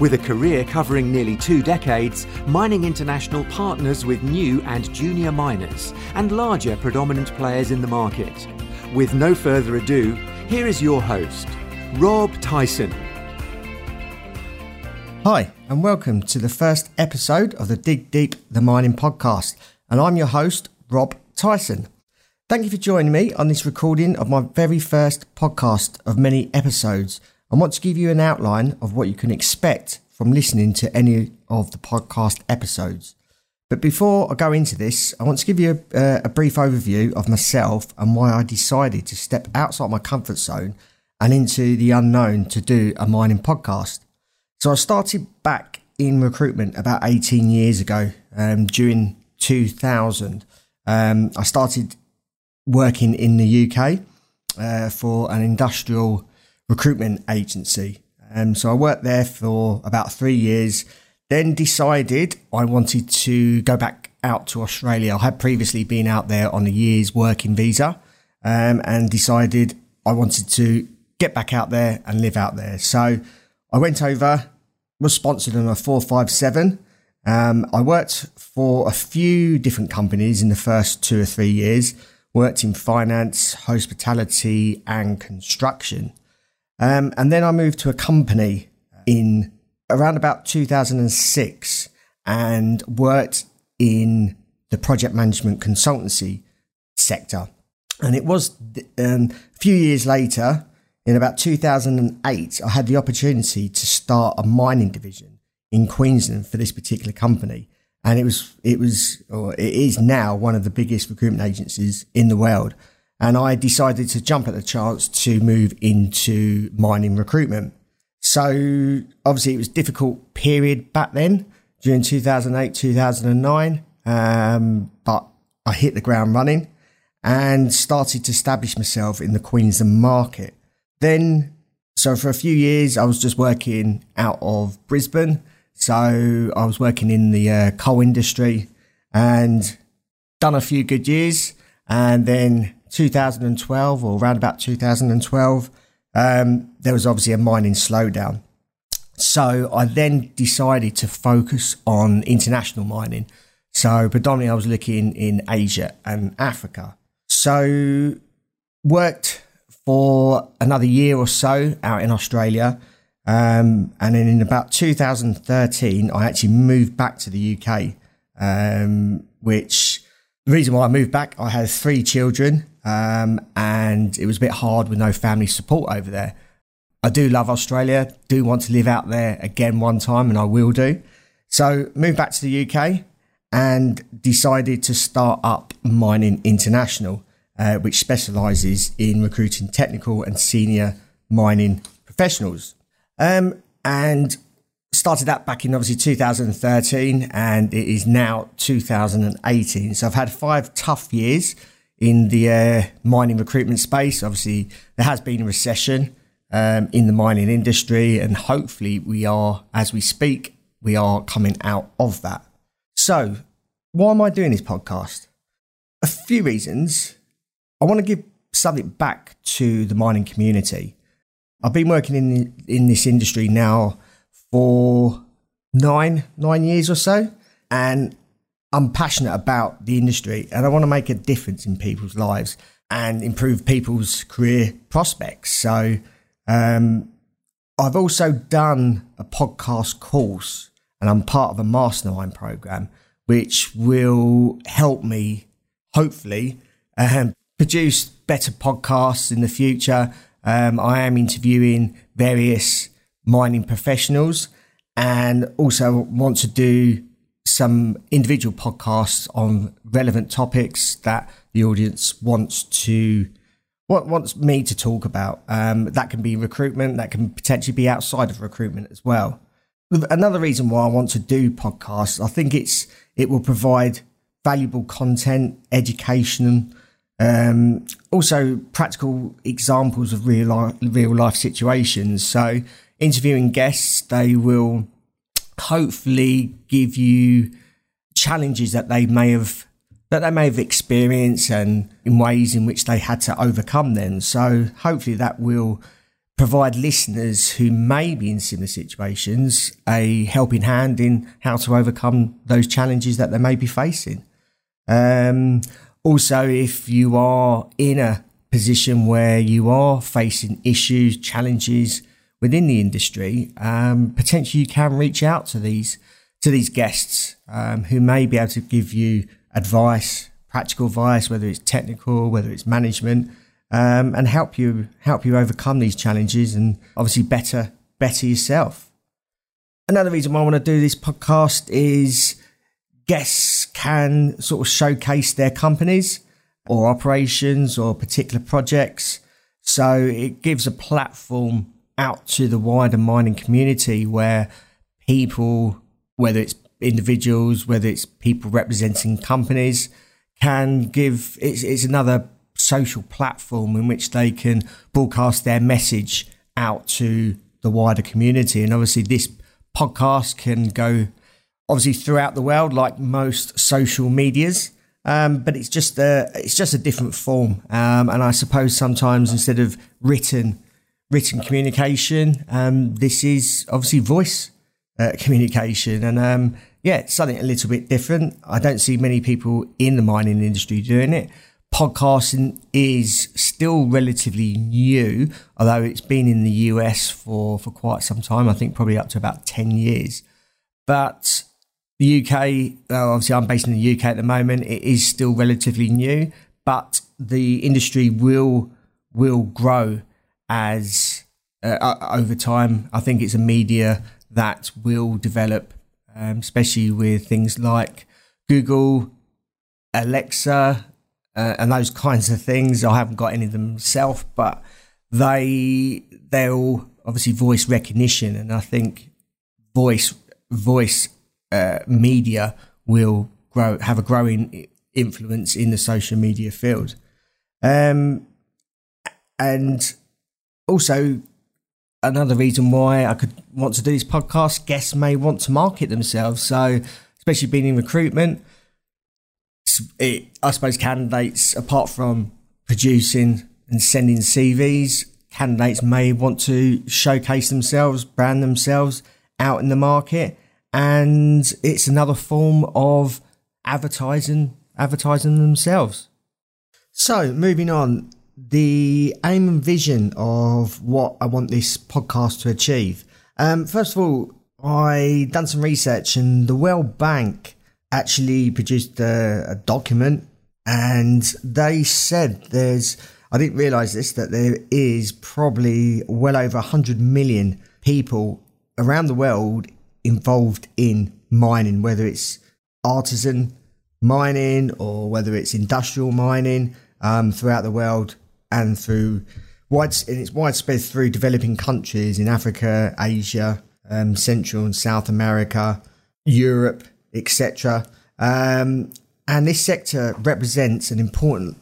With a career covering nearly two decades, Mining International partners with new and junior miners and larger predominant players in the market. With no further ado, here is your host, Rob Tyson. Hi, and welcome to the first episode of the Dig Deep the Mining podcast. And I'm your host, Rob Tyson. Thank you for joining me on this recording of my very first podcast of many episodes. I want to give you an outline of what you can expect from listening to any of the podcast episodes. But before I go into this, I want to give you a, a, brief overview of myself and why I decided to step outside my comfort zone and into the unknown to do a mining podcast. So I started back in recruitment about 18 years ago um, during 2000. Um, I started working in the UK uh, for an industrial recruitment agency. Um, so I worked there for about three years, then decided I wanted to go back out to Australia. I had previously been out there on a year's working visa um, and decided I wanted to get back out there and live out there. So I went over, was sponsored on a 457. Um, I worked for a few different companies in the first two or three years, worked in finance, hospitality, and construction. Um, and then I moved to a company in around about 2006 and worked in the project management consultancy sector. And it was um, a few years later, in about 2008, I had the opportunity to start a mining division in Queensland for this particular company. And it was, it was, or it is now one of the biggest recruitment agencies in the world and I decided to jump at the chance to move into mining recruitment. So obviously it was a difficult period back then during 2008, 2009. Um, but I hit the ground running and started to establish myself in the Queensland market. Then, so for a few years, I was just working out of Brisbane. So I was working in the uh, coal industry and done a few good years. And then 2012 or around about 2012, um, there was obviously a mining slowdown. So I then decided to focus on international mining. So predominantly I was looking in Asia and Africa. So worked for another year or so out in Australia. Um, and then in about 2013, I actually moved back to the UK, um, which the reason why I moved back, I had three children um, and it was a bit hard with no family support over there. I do love Australia, do want to live out there again one time, and I will do. So moved back to the UK and decided to start up Mining International, uh, which specialises in recruiting technical and senior mining professionals. Um, and started that back in obviously 2013 and it is now 2018. So I've had five tough years in the uh, mining recruitment space. Obviously, there has been a recession um, in the mining industry, and hopefully, we are, as we speak, we are coming out of that. So, why am I doing this podcast? A few reasons. I want to give something back to the mining community. I've been working in in this industry now for nine nine years or so, and I'm passionate about the industry and I want to make a difference in people's lives and improve people's career prospects. So, um, I've also done a podcast course and I'm part of a mastermind program, which will help me hopefully um, produce better podcasts in the future. Um, I am interviewing various mining professionals and also want to do some individual podcasts on relevant topics that the audience wants to what wants me to talk about. Um, that can be recruitment, that can potentially be outside of recruitment as well. Another reason why I want to do podcasts, I think it's it will provide valuable content, education. Um, also practical examples of real life, real life situations. So interviewing guests, they will hopefully give you challenges that they may have that they may have experienced and in ways in which they had to overcome them. So hopefully that will provide listeners who may be in similar situations a helping hand in how to overcome those challenges that they may be facing. Um, also, if you are in a position where you are facing issues, challenges within the industry, um, potentially you can reach out to these to these guests um, who may be able to give you advice, practical advice, whether it's technical, whether it's management, um, and help you help you overcome these challenges and obviously better better yourself. Another reason why I want to do this podcast is guests can sort of showcase their companies or operations or particular projects. So it gives a platform out to the wider mining community where people, whether it's individuals, whether it's people representing companies, can give it's, it's another social platform in which they can broadcast their message out to the wider community. And obviously, this podcast can go obviously throughout the world, like most social medias. Um, but it's just a it's just a different form, um, and I suppose sometimes instead of written written communication, um, this is obviously voice uh, communication, and um, yeah, something a little bit different. I don't see many people in the mining industry doing it. Podcasting is still relatively new, although it's been in the US for, for quite some time. I think probably up to about 10 years. But the UK, well, obviously, I'm based in the UK at the moment. It is still relatively new, but the industry will will grow as uh, over time. I think it's a media that will develop um, especially with things like Google, Alexa, uh, and those kinds of things. I haven't got any of them myself, but they they're all obviously voice recognition, and I think voice voice uh, media will grow have a growing influence in the social media field, um, and also another reason why I could want to do this podcast. Guests may want to market themselves. So, especially being in recruitment, it, I suppose candidates, apart from producing and sending CVs, candidates may want to showcase themselves, brand themselves out in the market. And it's another form of advertising, advertising themselves. So, moving on, the aim and vision of what I want this podcast to achieve. Um, first of all, I done some research, and the World Bank actually produced a, a document, and they said there's. I didn't realise this that there is probably well over 100 million people around the world involved in mining, whether it's artisan mining or whether it's industrial mining um, throughout the world and through wide, it's widespread through developing countries in Africa, Asia, um, Central and South America, Europe, etc. Um, and this sector represents an important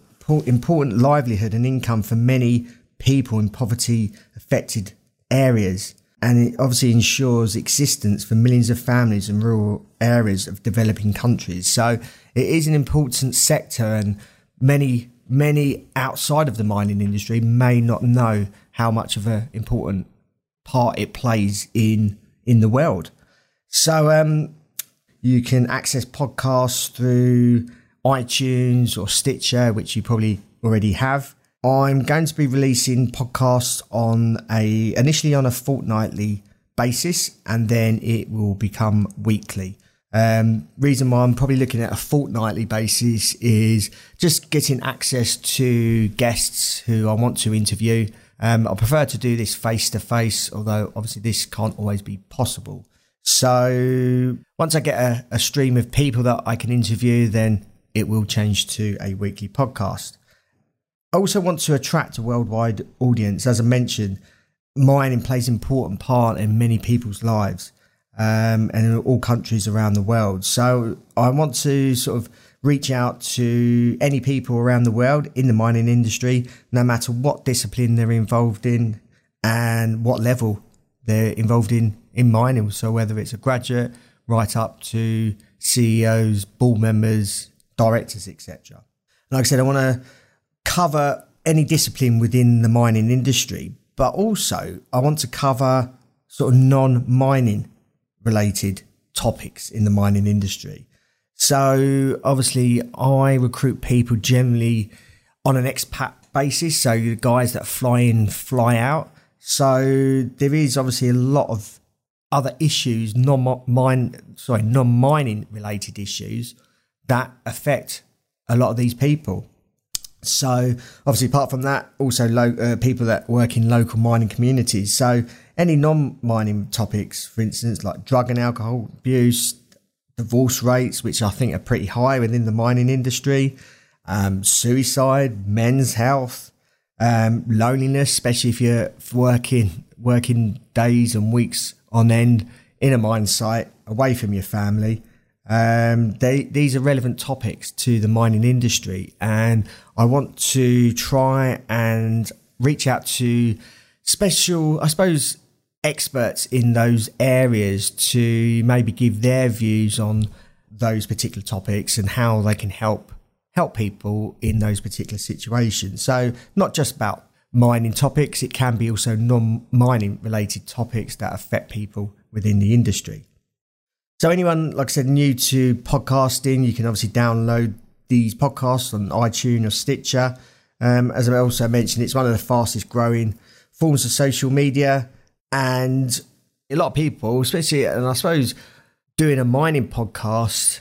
important livelihood and income for many people in poverty affected areas. And it obviously ensures existence for millions of families in rural areas of developing countries. So it is an important sector, and many many outside of the mining industry may not know how much of an important part it plays in in the world. So um, you can access podcasts through iTunes or Stitcher, which you probably already have. I'm going to be releasing podcasts on a initially on a fortnightly basis, and then it will become weekly. Um, reason why I'm probably looking at a fortnightly basis is just getting access to guests who I want to interview. Um, I prefer to do this face to face, although obviously this can't always be possible. So once I get a, a stream of people that I can interview, then it will change to a weekly podcast. I also want to attract a worldwide audience. As I mentioned, mining plays an important part in many people's lives um, and in all countries around the world. So I want to sort of reach out to any people around the world in the mining industry, no matter what discipline they're involved in and what level they're involved in in mining. So whether it's a graduate right up to CEOs, board members, directors, etc. Like I said, I want to cover any discipline within the mining industry, but also I want to cover sort of non-mining related topics in the mining industry. So obviously, I recruit people generally on an expat basis. So the guys that fly in, fly out. So there is obviously a lot of other issues, non-mine, sorry, non-mining related issues that affect a lot of these people. So obviously, apart from that, also lo- uh, people that work in local mining communities. So any non-mining topics, for instance, like drug and alcohol abuse, divorce rates, which I think are pretty high within the mining industry, um, suicide, men's health, um, loneliness, especially if you're working working days and weeks on end in a mine site away from your family. Um, they, these are relevant topics to the mining industry, and I want to try and reach out to special, I suppose, experts in those areas to maybe give their views on those particular topics and how they can help help people in those particular situations. So not just about mining topics, it can be also non-mining related topics that affect people within the industry. So anyone, like I said, new to podcasting, you can obviously download these podcasts on iTunes or Stitcher. Um, as I also mentioned, it's one of the fastest growing forms of social media. And a lot of people, especially, and I suppose doing a mining podcast,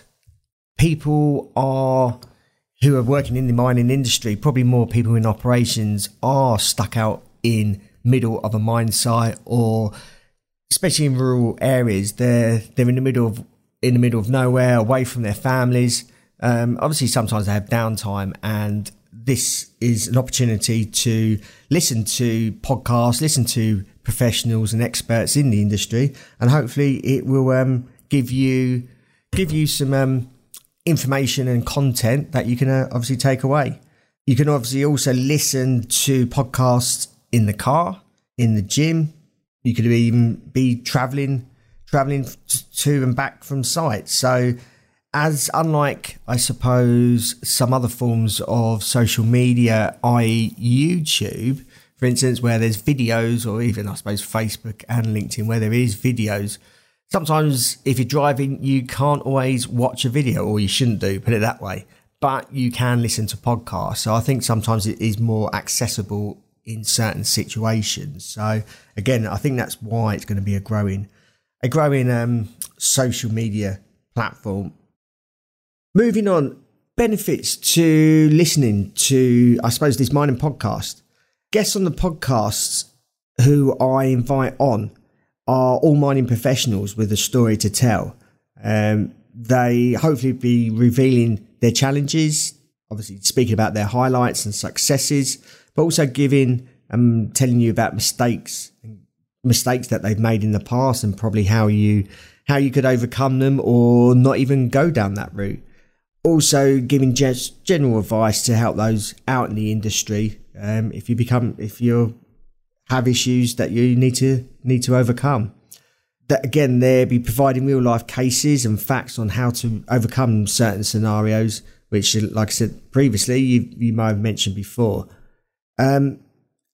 people are who are working in the mining industry, probably more people in operations, are stuck out in middle of a mine site or especially in rural areas, they're they're in the middle of in the middle of nowhere, away from their families. Um, obviously, sometimes they have downtime, and this is an opportunity to listen to podcasts, listen to professionals and experts in the industry, and hopefully it will um, give you give you some um, information and content that you can uh, obviously take away. You can obviously also listen to podcasts in the car, in the gym. You could even be traveling traveling to and back from sites. So as unlike I suppose some other forms of social media, i.e. YouTube, for instance, where there's videos, or even I suppose Facebook and LinkedIn, where there is videos. Sometimes, if you're driving, you can't always watch a video, or you shouldn't do, put it that way. But you can listen to podcasts. So I think sometimes it is more accessible in certain situations. So again, I think that's why it's going to be a growing, a growing um, social media platform. Moving on, benefits to listening to, I suppose, this mining podcast guests on the podcasts who I invite on are all mining professionals with a story to tell. Um, they hopefully be revealing their challenges, obviously speaking about their highlights and successes, but also giving and um, telling you about mistakes mistakes that they've made in the past and probably how you how you could overcome them or not even go down that route. Also, giving just general advice to help those out in the industry um, if you become if you have issues that you need to need to overcome. That again, they'll be providing real life cases and facts on how to overcome certain scenarios, which, like I said previously, you you might have mentioned before. Um,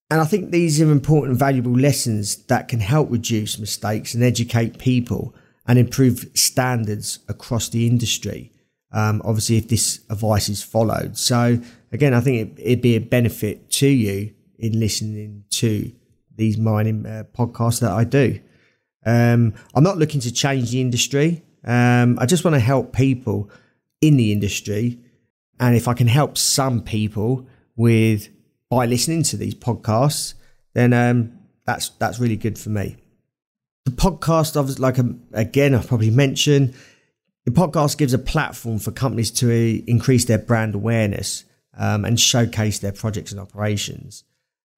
and I think these are important, valuable lessons that can help reduce mistakes and educate people and improve standards across the industry. Um, obviously, if this advice is followed. So, again, I think it, would be a benefit to you in listening to these mining uh, podcasts that I do. Um, I'm not looking to change the industry. Um, I just want to help people in the industry. And if I can help some people with by listening to these podcasts, then um, that's that's really good for me. The podcast, like um, again, I've probably mentioned, the podcast gives a platform for companies to uh, increase their brand awareness um, and showcase their projects and operations.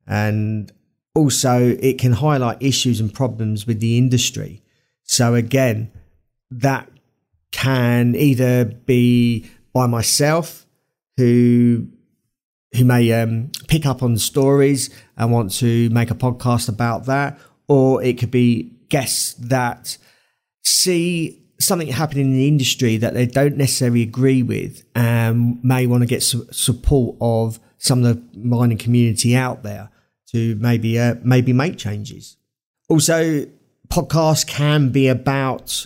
And also, it can highlight issues and problems with the industry. So, again, that can either be by myself who who may um, pick up on stories and want to make a podcast about that, or it could be guests that see something happening in the industry that they don't necessarily agree with and may want to get su- support of some of the mining community out there to maybe uh, maybe make changes. Also, podcasts can be about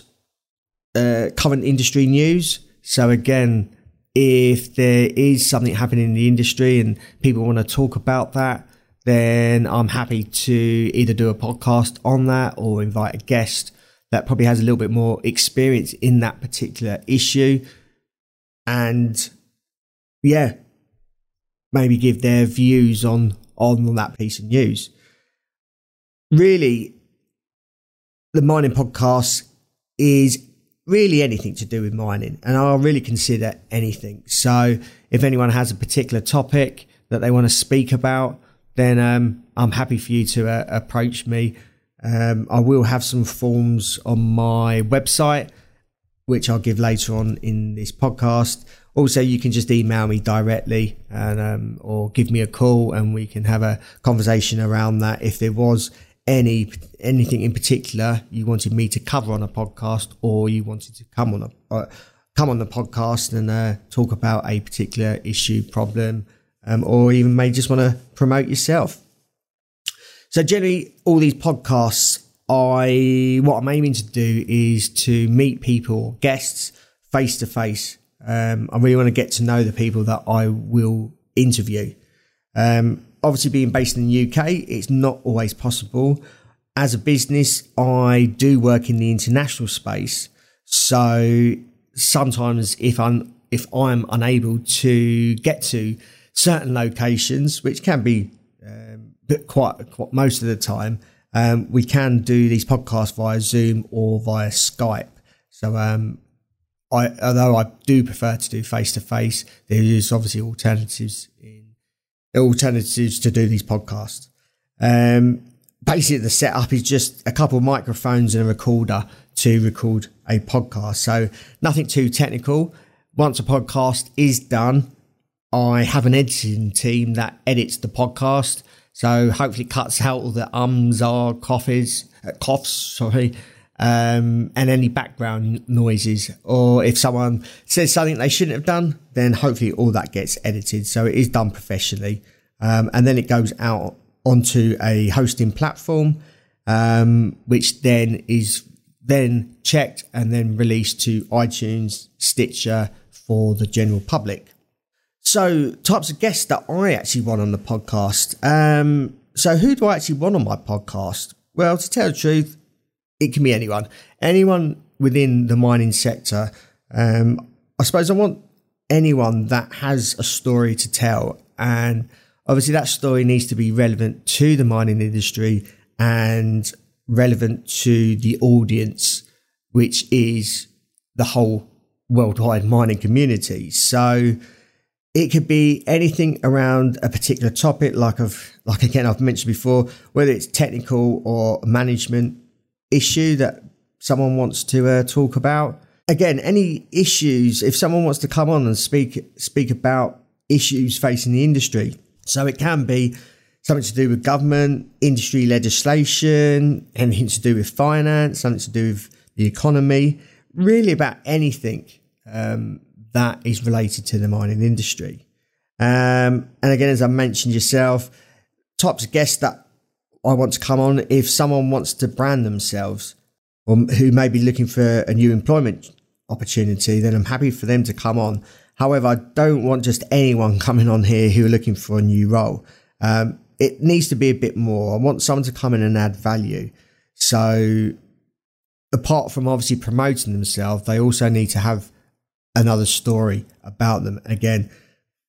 uh, current industry news. So again, if there is something happening in the industry and people want to talk about that, then I'm happy to either do a podcast on that or invite a guest that probably has a little bit more experience in that particular issue. And yeah, maybe give their views on, on that piece of news. Really, the mining podcast is really anything to do with mining, and I'll really consider anything. So, if anyone has a particular topic that they want to speak about, then um, I'm happy for you to uh, approach me. Um, I will have some forms on my website, which I'll give later on in this podcast. Also, you can just email me directly and um, or give me a call, and we can have a conversation around that. If there was any anything in particular you wanted me to cover on a podcast, or you wanted to come on a uh, come on the podcast and uh, talk about a particular issue, problem, um, or even may just want to promote yourself. So generally, all these podcasts, I what I'm aiming to do is to meet people, guests, face to face. I really want to get to know the people that I will interview. Um, obviously being based in the UK, it's not always possible. As a business, I do work in the international space. So sometimes if I'm if I'm unable to get to certain locations, which can be um, quite, quite most of the time, um, we can do these podcasts via Zoom or via Skype. So um, I, although I do prefer to do face to face, there is obviously alternatives in alternatives to do these podcasts. Um, basically, the setup is just a couple of microphones and a recorder to record a podcast. So nothing too technical. Once a podcast is done, I have an editing team that edits the podcast. So hopefully cuts out all the ums, or coughs, uh, coughs, sorry, um, and any background noises. Or if someone says something they shouldn't have done, then hopefully all that gets edited. So it is done professionally. Um, and then it goes out onto a hosting platform, um, which then is then checked and then released to iTunes, Stitcher for the general public. So, types of guests that I actually want on the podcast. Um, so, who do I actually want on my podcast? Well, to tell the truth, it can be anyone, anyone within the mining sector. Um, I suppose I want anyone that has a story to tell, and obviously that story needs to be relevant to the mining industry and relevant to the audience, which is the whole worldwide mining community. So it could be anything around a particular topic, like I've like again I've mentioned before, whether it's technical or management issue that someone wants to uh, talk about. Again, any issues, if someone wants to come on and speak speak about issues facing the industry. So it can be something to do with government, industry legislation, anything to do with finance, something to do with the economy, really about anything um, that is related to the mining industry. Um, and again, as I mentioned yourself, types of guests that I want to come on if someone wants to brand themselves or who may be looking for a new employment opportunity, then I'm happy for them to come on. However, I don't want just anyone coming on here who are looking for a new role. Um, it needs to be a bit more. I want someone to come in and add value. So, apart from obviously promoting themselves, they also need to have another story about them. Again,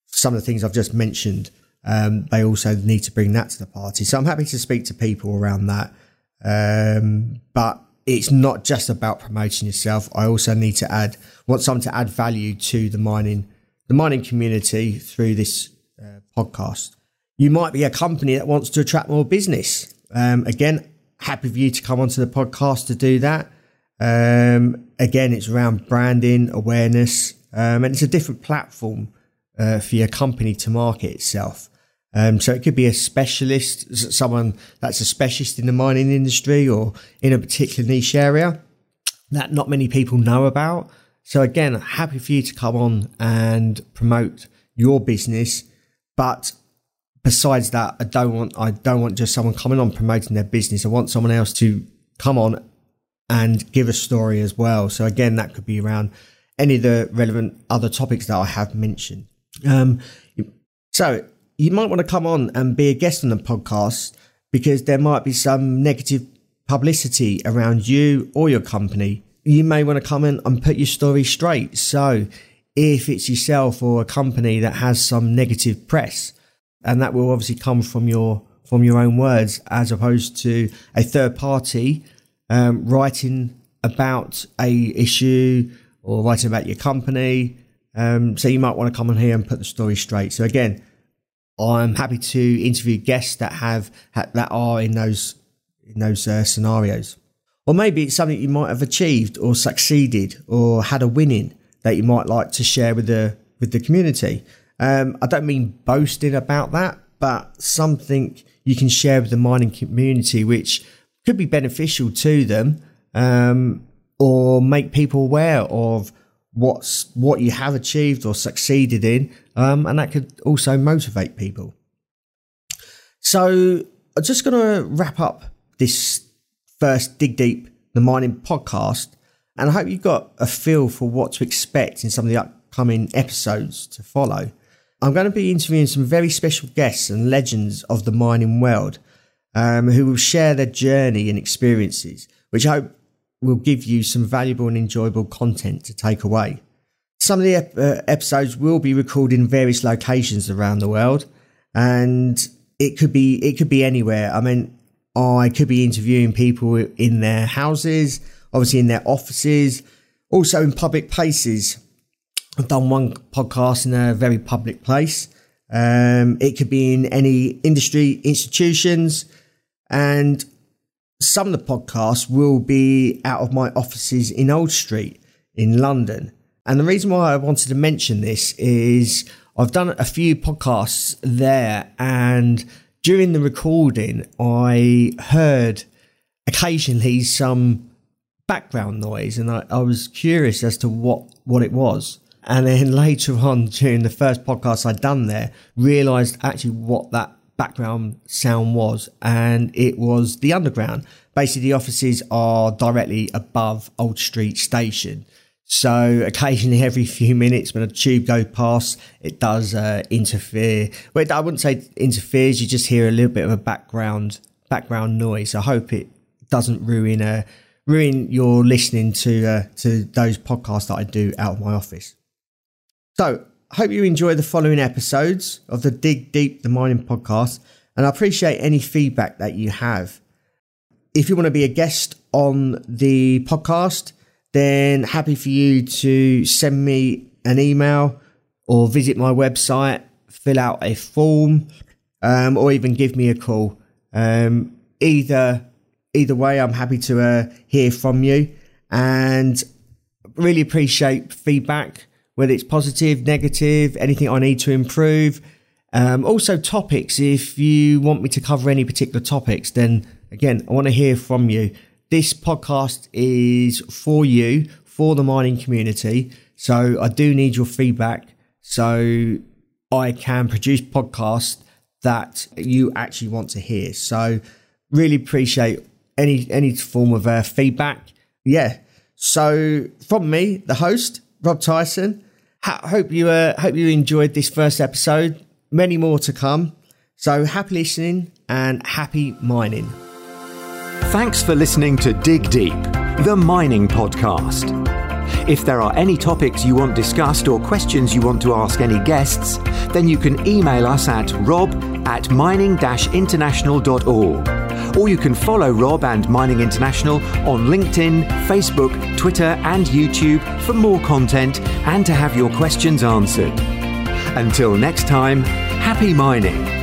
some of the things I've just mentioned um, they also need to bring that to the party. So I'm happy to speak to people around that. Um, but it's not just about promoting yourself. I also need to add, want someone to add value to the mining, the mining community through this uh, podcast. You might be a company that wants to attract more business. Um, again, happy for you to come onto the podcast to do that. Um, again, it's around branding, awareness, um, and it's a different platform uh, for your company to market itself. Um, so it could be a specialist, someone that's a specialist in the mining industry or in a particular niche area that not many people know about. So again, happy for you to come on and promote your business. But besides that, I don't want I don't want just someone coming on promoting their business. I want someone else to come on and give a story as well. So again, that could be around any of the relevant other topics that I have mentioned. Um, so you might want to come on and be a guest on the podcast because there might be some negative publicity around you or your company. You may want to come in and put your story straight. So if it's yourself or a company that has some negative press, and that will obviously come from your from your own words as opposed to a third party um, writing about a issue or writing about your company. Um, so you might want to come on here and put the story straight. So again, I'm happy to interview guests that have that are in those in those uh, scenarios, or maybe it's something you might have achieved or succeeded or had a winning that you might like to share with the with the community. Um, I don't mean boasting about that, but something you can share with the mining community, which could be beneficial to them, um, or make people aware of what's what you have achieved or succeeded in, um, and that could also motivate people. So, I'm just going to wrap up this first dig deep the mining podcast, and I hope you got a feel for what to expect in some of the upcoming episodes to follow. I'm going to be interviewing some very special guests and legends of the mining world um, who will share their journey and experiences, which I hope will give you some valuable and enjoyable content to take away. Some of the ep- uh, episodes will be recorded in various locations around the world, and it could be it could be anywhere. I mean, I could be interviewing people in their houses, obviously in their offices, also in public places. I've done one podcast in a very public place. Um, it could be in any industry institutions, and some of the podcasts will be out of my offices in Old Street in London. And the reason why I wanted to mention this is I've done a few podcasts there, and during the recording, I heard occasionally some background noise, and I, I was curious as to what, what it was. And then later on, during the first podcast I'd done there, realized actually what that background sound was, and it was the underground. Basically, the offices are directly above Old Street Station. So occasionally, every few minutes, when a tube goes past, it does uh, interfere. Well, I wouldn't say interferes. You just hear a little bit of a background background noise. I hope it doesn't ruin uh, ruin your listening to uh, to those podcasts that I do out of my office. So hope you enjoy the following episodes of the Dig Deep the Mining podcast, and I appreciate any feedback that you have. If you want to be a guest on the podcast, then happy for you to send me an email or visit my website, fill out a form, um, or even give me a call. Um, either either way, I'm happy to uh, hear from you, and really appreciate feedback whether it's positive, negative, anything I need to improve. Um, also, topics. If you want me to cover any particular topics, then again, I want to hear from you. This podcast is for you, for the mining community. So I do need your feedback so I can produce podcasts that you actually want to hear. So really appreciate any any form of uh, feedback. Yeah. So from me, the host, Rob Tyson. Ha- hope you uh, hope you enjoyed this first episode. Many more to come. So happy listening and happy mining. Thanks for listening to Dig Deep, the mining podcast. If there are any topics you want discussed or questions you want to ask any guests, then you can email us at rob at mining international.org or you can follow Rob and Mining International on LinkedIn, Facebook, Twitter, and YouTube for more content and to have your questions answered. Until next time, happy mining.